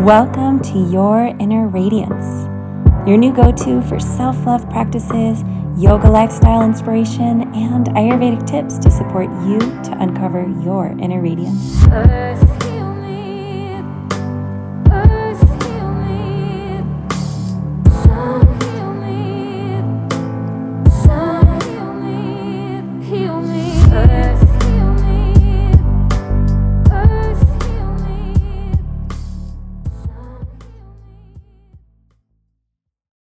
Welcome to Your Inner Radiance, your new go to for self love practices, yoga lifestyle inspiration, and Ayurvedic tips to support you to uncover your inner radiance.